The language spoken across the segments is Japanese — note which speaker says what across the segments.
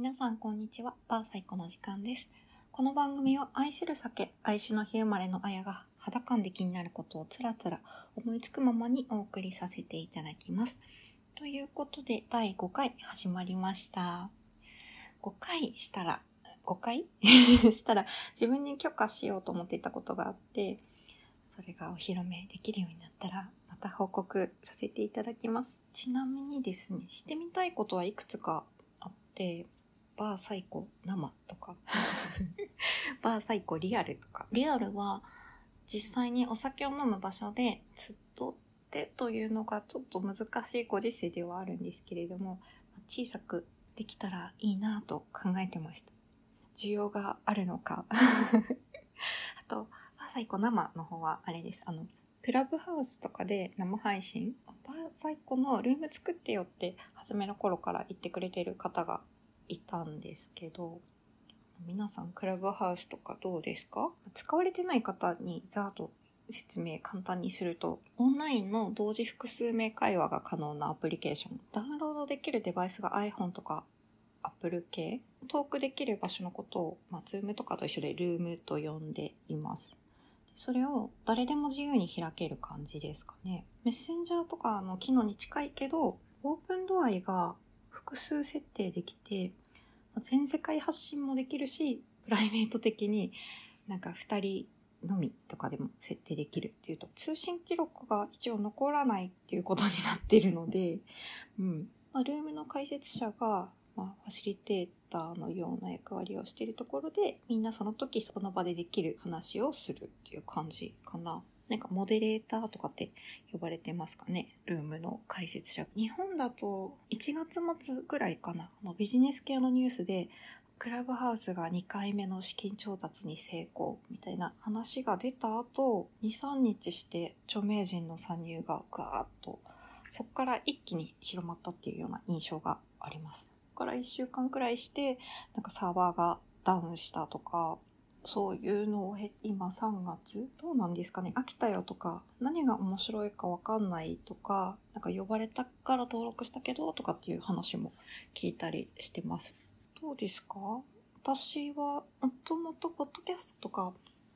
Speaker 1: 皆さんこんにちは。バーサイコの時間です。この番組は愛する酒、愛しの日生まれのあやが肌感で気になることをつらつら思いつくままにお送りさせていただきます。ということで、第5回始まりました。5回したら、5回？したら自分に許可しようと思っていたことがあって、それがお披露目できるようになったら、また報告させていただきます。ちなみにですね、してみたいことはいくつかあって、バーサイコ生とか、バーサイコリアルとか。リアルは実際にお酒を飲む場所でずっとってというのがちょっと難しいご時世ではあるんですけれども、小さくできたらいいなと考えてました。需要があるのか。あと、バーサイコ生の方はあれです。あの、クラブハウスとかで生配信、バーサイコのルーム作ってよって初めの頃から言ってくれてる方がいたんですけど、皆さんクラブハウスとかどうですか？使われてない方にざーっと説明簡単にすると、オンラインの同時複数名会話が可能なアプリケーション。ダウンロードできるデバイスが iPhone とか Apple 系。トークできる場所のことを、まあ、Zoom とかと一緒でルームと呼んでいます。それを誰でも自由に開ける感じですかね。メッセンジャーとかの機能に近いけど、オープンドアイが複数設定できて、全世界発信もできるし、プライベート的になんか二人のみとかでも設定できるっていうと、通信記録が一応残らないっていうことになってるので、うん。まあ、ルームの解説者が、まあ、ファシリテーターのような役割をしているところで、みんなその時その場でできる話をするっていう感じかな。なんかモデレーターとかって呼ばれてますかね？ルームの解説者。日本だと1月末ぐらいかな。あのビジネス系のニュースで、クラブハウスが2回目の資金調達に成功みたいな話が出た後、2、3日して著名人の参入がガーッと、そこから一気に広まったっていうような印象があります。そこから1週間くらいして、なんかサーバーがダウンしたとか、そういうのを今3月？どうなんですかね？飽きたよとか、何が面白いかわかんないとか、なんか呼ばれたから登録したけどとかっていう話も聞いたりしてます。どうですか？私はもともとポッドキャストとか、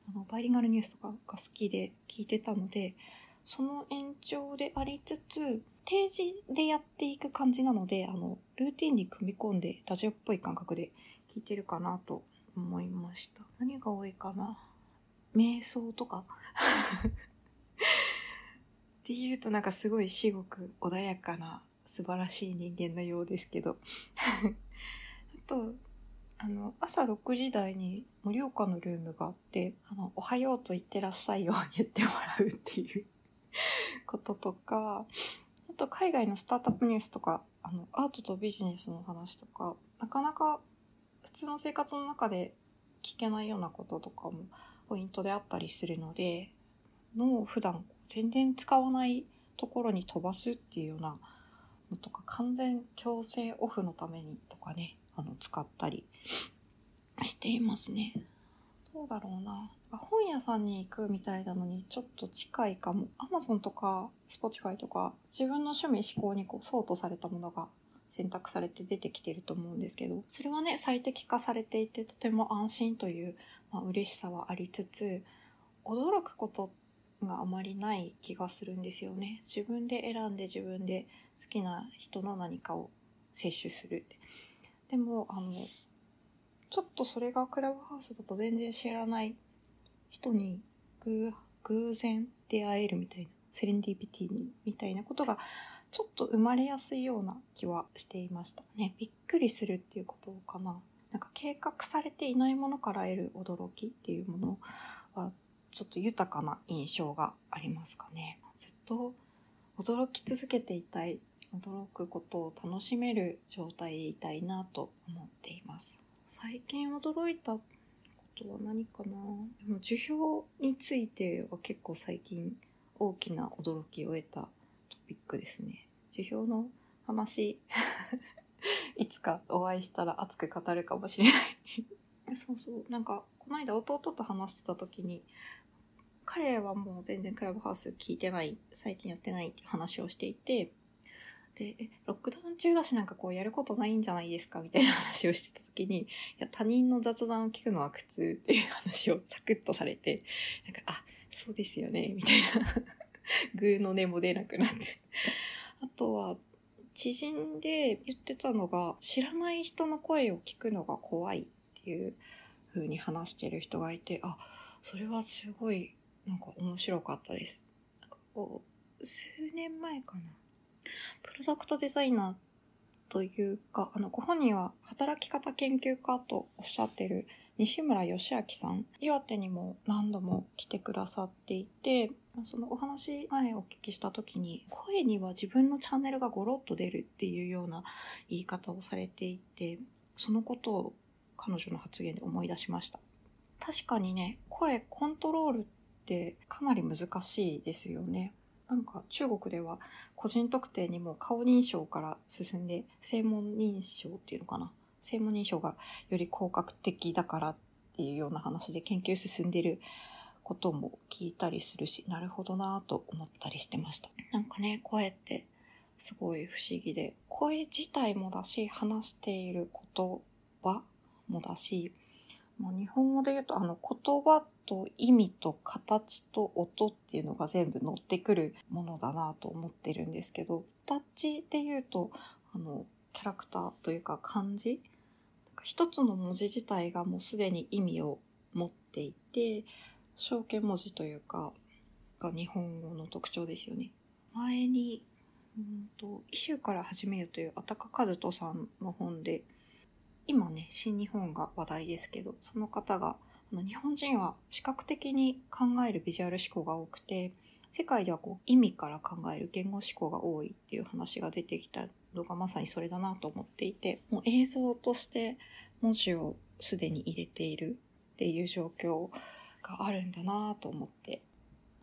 Speaker 1: あのバイリンガルニュースとかが好きで聞いてたので、その延長でありつつ、定時でやっていく感じなので、あの、ルーティンに組み込んでラジオっぽい感覚で聞いてるかなと思いました。何が多いかな？瞑想とか？っていうとなんかすごい至極穏やかな素晴らしい人間のようですけど。あと、あの、朝6時台に盛岡のルームがあって、あの、おはようと言ってらっしゃいを 言ってもらうっていうこととか、あと海外のスタートアップニュースとか、あの、アートとビジネスの話とか、なかなか普通の生活の中で聞けないようなこととかもポイントであったりするので、脳を普段全然使わないところに飛ばすっていうようなのとか、完全強制オフのためにとかね、あの、使ったりしていますね。どうだろうな。本屋さんに行くみたいなのにちょっと近いかも。Amazon とか Spotify とか自分の趣味思考にこうソートされたものが選択されて出てきてると思うんですけど、それはね、最適化されていてとても安心という、まあ、嬉しさはありつつ、驚くことがあまりない気がするんですよね。自分で選んで自分で好きな人の何かを摂取するって。でも、あの、ちょっとそれがクラブハウスだと全然知らない人に偶然出会えるみたいな、セレンディピティにみたいなことがちょっと生まれやすいような気はしていましたね。びっくりするっていうことかな。なんか計画されていないものから得る驚きっていうものはちょっと豊かな印象がありますかね。ずっと驚き続けていたい、驚くことを楽しめる状態でいたいなと思っています。最近驚いたことは何かな？でも樹氷については結構最近大きな驚きを得たトピックですね。樹氷の話、いつかお会いしたら熱く語るかもしれない。そうそう。なんか、この間弟と話してた時に、彼はもう全然クラブハウス聞いてない、最近やってないって話をしていて、で、ロックダウン中だしなんかこうやることないんじゃないですかみたいな話をしてた時に、いや、他人の雑談を聞くのは苦痛っていう話をサクッとされて、なんか、あ、そうですよね、みたいな。グーの音も出なくなって。あとは、知人で言ってたのが、知らない人の声を聞くのが怖いっていう風に話してる人がいて、あ、それはすごい、なんか面白かったです。なんかこう、数年前かな。プロダクトデザイナーというか、あの、ご本人は働き方研究家とおっしゃってる西村義明さん、岩手にも何度も来てくださっていて、そのお話前お聞きした時に、声には自分のチャンネルがゴロッと出るっていうような言い方をされていて、そのことを彼女の発言で思い出しました。確かにね、声コントロールってかなり難しいですよね。なんか中国では個人特定にも顔認証から進んで、声紋認証っていうのかな。声紋認証がより効果的だからっていうような話で研究進んでることも聞いたりするし、なるほどなぁと思ったりしてました。なんかね、声ってすごい不思議で、声自体もだし、話している言葉もだし、まあ、日本語で言うとあの言葉と意味と形と音っていうのが全部乗ってくるものだなと思ってるんですけど、形で言うとあのキャラクターというか漢字一つの文字自体がもうすでに意味を持っていて、象形文字というか、が日本語の特徴ですよね。前に、うんと、イシューから始めよというあたかかずとさんの本で、今ね、新日本が話題ですけど、その方が、日本人は視覚的に考えるビジュアル思考が多くて、世界ではこう意味から考える言語思考が多いっていう話が出てきたのがまさにそれだなと思っていて、もう映像として文字をすでに入れているっていう状況があるんだなと思って、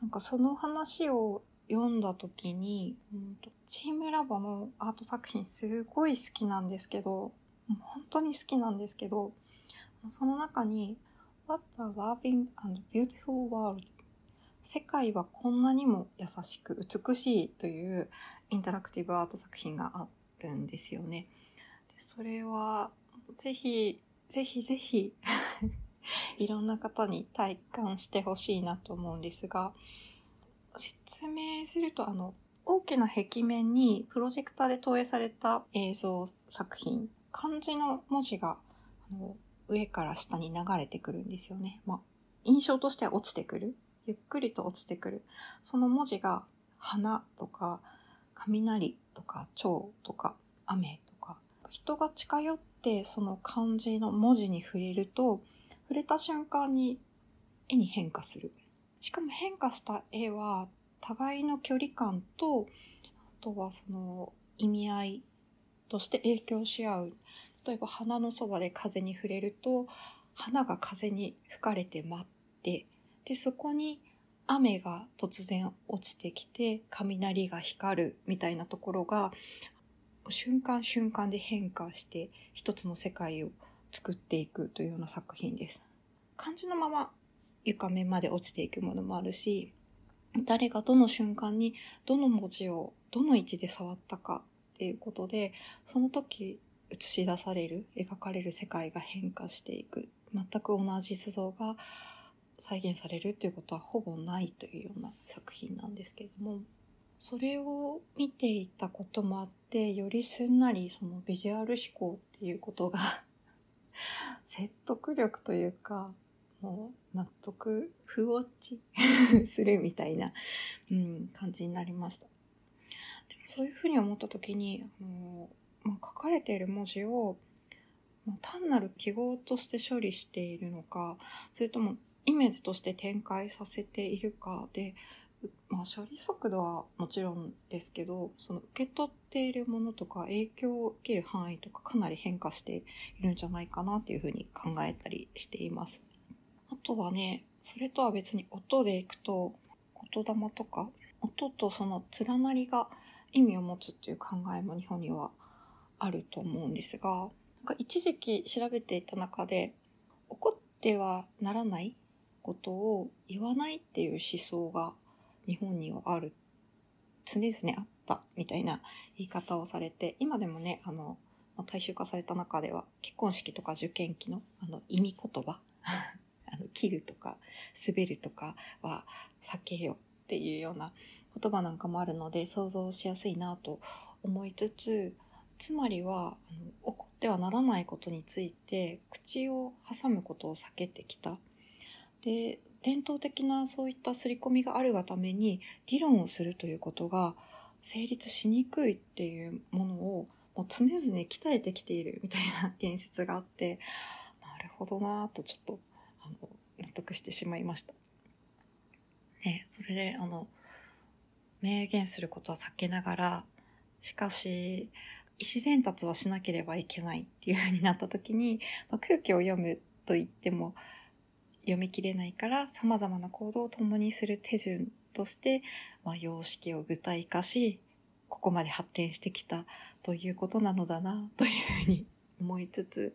Speaker 1: なんかその話を読んだ時に、うんと、チームラボのアート作品すごい好きなんですけど、本当に好きなんですけど、その中に What a loving and beautiful world 世界はこんなにも優しく美しいというインタラクティブアート作品があるんですよね。でそれはぜひ、ぜひぜひ いろんな方に体感してほしいなと思うんですが、説明すると、あの、大きな壁面にプロジェクターで投影された映像作品、漢字の文字が、あの、上から下に流れてくるんですよね。まあ、印象としては落ちてくる。ゆっくりと落ちてくる。その文字が、花とか、雷とか、蝶とか、雨とか、人が近寄ってその漢字の文字に触れると、触れた瞬間に絵に変化する。しかも変化した絵は、互いの距離感と、あとはその意味合いとして影響し合う。例えば花のそばで風に触れると、花が風に吹かれて舞って、で、そこに雨が突然落ちてきて、雷が光るみたいなところが、瞬間瞬間で変化して一つの世界を作っていくというような作品です。漢字のまま床面まで落ちていくものもあるし、誰がどの瞬間にどの文字をどの位置で触ったかっていうことで、その時映し出される、描かれる世界が変化していく。全く同じ図像が再現されるっていうことはほぼないというような作品なんですけれども、それを見ていたこともあって、よりすんなりそのビジュアル思考っていうことが 説得力というか、もう納得、不落ち するみたいな、うん、感じになりました。でもそういうふうに思った時に、あのまあ、書かれている文字を、まあ、単なる記号として処理しているのか、それともイメージとして展開させているかで、まあ、処理速度はもちろんですけど、その受け取っているものとか影響を受ける範囲とかかなり変化しているんじゃないかなっていうふうに考えたりしています。あとはね、それとは別に音でいくと、言霊とか、音とその連なりが意味を持つっていう考えも日本にはあると思うんですが、なんか一時期調べていた中で、怒ってはならないことを言わないっていう思想が日本にはある、常々あったみたいな言い方をされて、今でもね、あの、大衆化された中では結婚式とか受験期のあの意味言葉 あの切るとか滑るとかは避けようっていうような言葉なんかもあるので想像しやすいなと思いつつつまりはあの起こってはならないことについて口を挟むことを避けてきた。で伝統的なそういった刷り込みがあるがために議論をするということが成立しにくいっていうものをもう常々鍛えてきているみたいな言説があってなるほどなとちょっとあの納得してしまいました。ね、それであの明言することは避けながらしかし意思伝達はしなければいけないっていう風になった時に、まあ、空気を読むと言っても読み切れないから様々な行動を共にする手順として、まあ、様式を具体化しここまで発展してきたということなのだなというふうに思いつつ。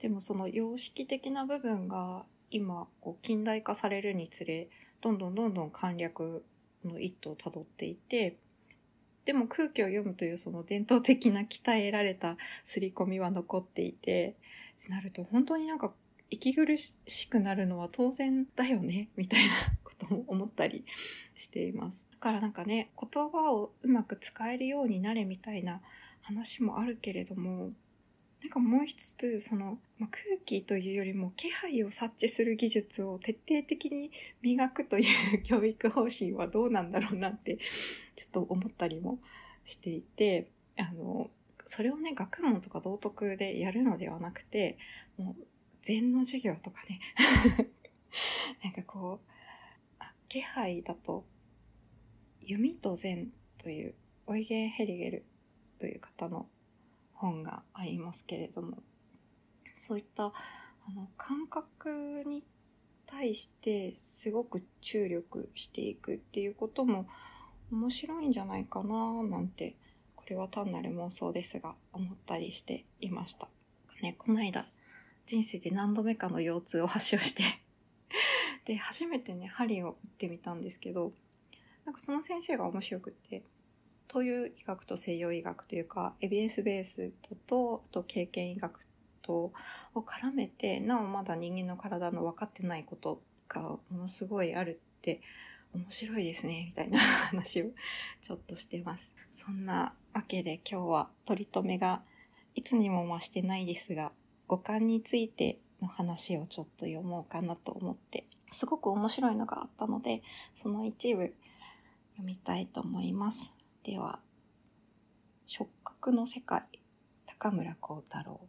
Speaker 1: でもその様式的な部分が今こう近代化されるにつれどんどんどんどん簡略の一途をたどっていてでも空気を読むというその伝統的な鍛えられた刷り込みは残っていてなると本当になんか息苦しくなるのは当然だよね みたいなことも思ったりしています。だからなんかね言葉をうまく使えるようになれみたいな話もあるけれどもなんかもう一つ、その、ま、空気というよりも気配を察知する技術を徹底的に磨くという 教育方針はどうなんだろうなって、ちょっと思ったりもしていて、あの、それをね、学問とか道徳でやるのではなくて、もう、禅の授業とかね、なんかこう、気配だと、弓と禅という、オイゲン・ヘリゲルという方の本がありますけれどもそういったあの感覚に対してすごく注力していくっていうことも面白いんじゃないかななんてこれは単なる妄想ですが思ったりしていました。ね、この間人生で何度目かの腰痛を発症して で初めてね針を打ってみたんですけどなんかその先生が面白くって東洋医学と西洋医学というか、エビデンスベースとと、あと経験医学とを絡めて、なおまだ人間の体の分かってないことがものすごいあるって面白いですね、みたいな話をちょっとしてます。そんなわけで今日は取り留めがいつにも増してないですが、五感についての話をちょっと読もうかなと思って、すごく面白いのがあったので、その一部読みたいと思います。では、触覚の世界、高村光太郎。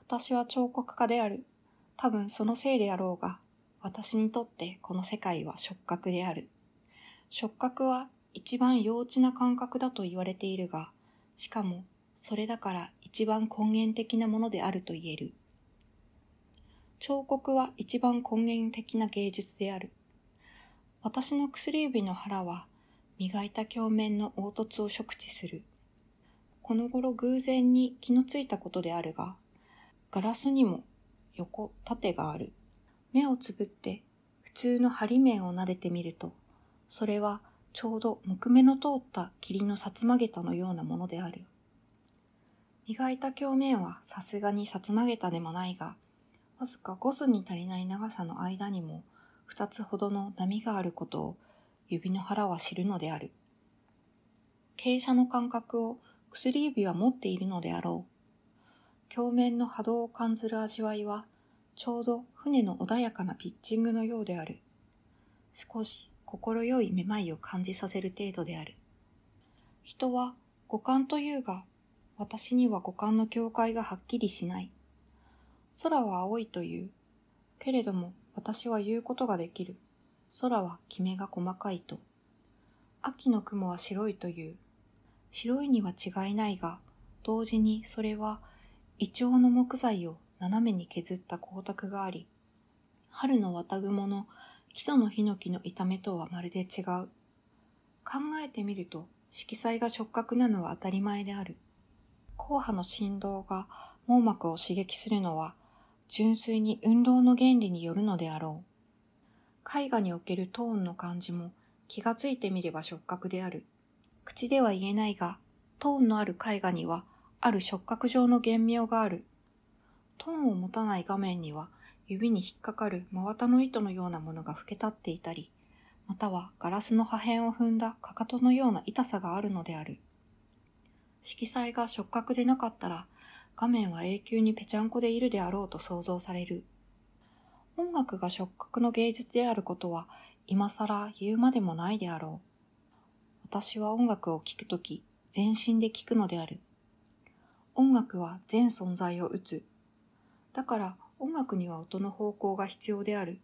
Speaker 1: 私は彫刻家である。多分そのせいであろうが、私にとってこの世界は触覚である。触覚は一番幼稚な感覚だと言われているが、しかもそれだから一番根源的なものであると言える。彫刻は一番根源的な芸術である。私の薬指の腹は磨いた鏡面の凹凸を触知する。この頃偶然に気のついたことであるが、ガラスにも横、縦がある。目をつぶって普通の針面を撫でてみると、それはちょうど木目の通った霧のさつまげたのようなものである。磨いた鏡面はさすがにさつまげたでもないが、わずか5寸に足りない長さの間にも二つほどの波があることを指の腹は知るのである。傾斜の感覚を薬指は持っているのであろう。鏡面の波動を感じる味わいは、ちょうど船の穏やかなピッチングのようである。少し心よいめまいを感じさせる程度である。人は五感というが、私には五感の境界がはっきりしない。空は青いという。けれども私は言うことができる。空はきめが細かいと。秋の雲は白いという。白いには違いないが、同時にそれはイチョウの木材を斜めに削った光沢があり、春の綿雲の基礎のヒノキの炒めとはまるで違う。考えてみると色彩が触覚なのは当たり前である。硬波の振動が網膜を刺激するのは純粋に運動の原理によるのであろう。絵画におけるトーンの感じも気がついてみれば触覚である。口では言えないが、トーンのある絵画には、ある触覚上の玄妙がある。トーンを持たない画面には、指に引っかかる真綿の糸のようなものが吹け立っていたり、またはガラスの破片を踏んだかかとのような痛さがあるのである。色彩が触覚でなかったら、画面は永久にぺちゃんこでいるであろうと想像される。音楽が触覚の芸術であることは、今更言うまでもないであろう。私は音楽を聴くとき、全身で聴くのである。音楽は全存在を打つ。だから音楽には音の方向が必要である。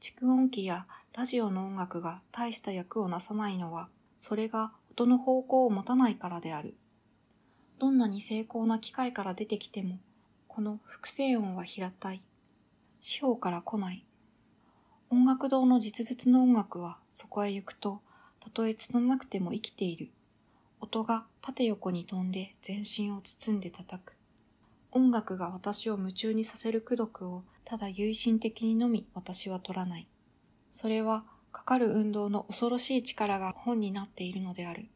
Speaker 1: 蓄音機やラジオの音楽が大した役をなさないのは、それが音の方向を持たないからである。どんなに精巧な機械から出てきても、この複製音は平たい。四方から来ない。音楽堂の実物の音楽はそこへ行くと、たとえつななくても生きている。音が縦横に飛んで全身を包んで叩く。音楽が私を夢中にさせる功徳をただ唯心的にのみ私は取らない。それはかかる運動の恐ろしい力が本になっているのである。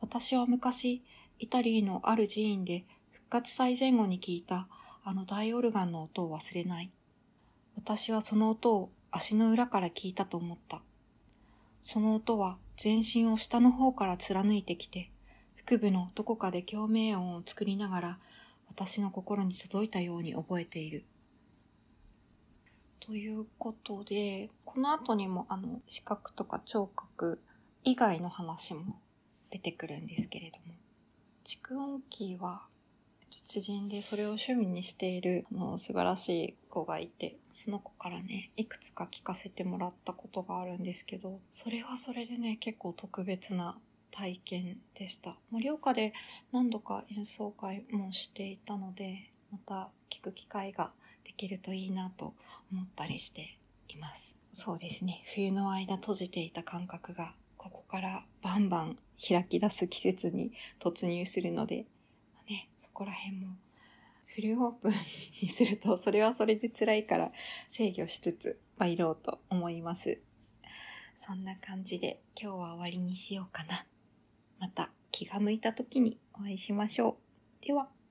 Speaker 1: 私は昔、イタリーのある寺院で復活祭前後に聞いたあの大オルガンの音を忘れない。私はその音を足の裏から聞いたと思った。その音は全身を下の方から貫いてきて、腹部のどこかで共鳴音を作りながら、私の心に届いたように覚えている。ということで、この後にもあの、視覚とか聴覚以外の話も出てくるんですけれども、蓄音機は、知人でそれを趣味にしているあの素晴らしい子がいて、その子からね、いくつか聞かせてもらったことがあるんですけど、それはそれでね、結構特別な体験でした。盛岡で何度か演奏会もしていたので、また聞く機会ができるといいなと思ったりしています。そうですね。冬の間閉じていた感覚が、ここからバンバン開き出す季節に突入するので、ね、そこら辺もフルオープンにすると、それはそれで辛いから制御しつつ参ろうと思います。そんな感じで今日は終わりにしようかな。また気が向いた時にお会いしましょう。では。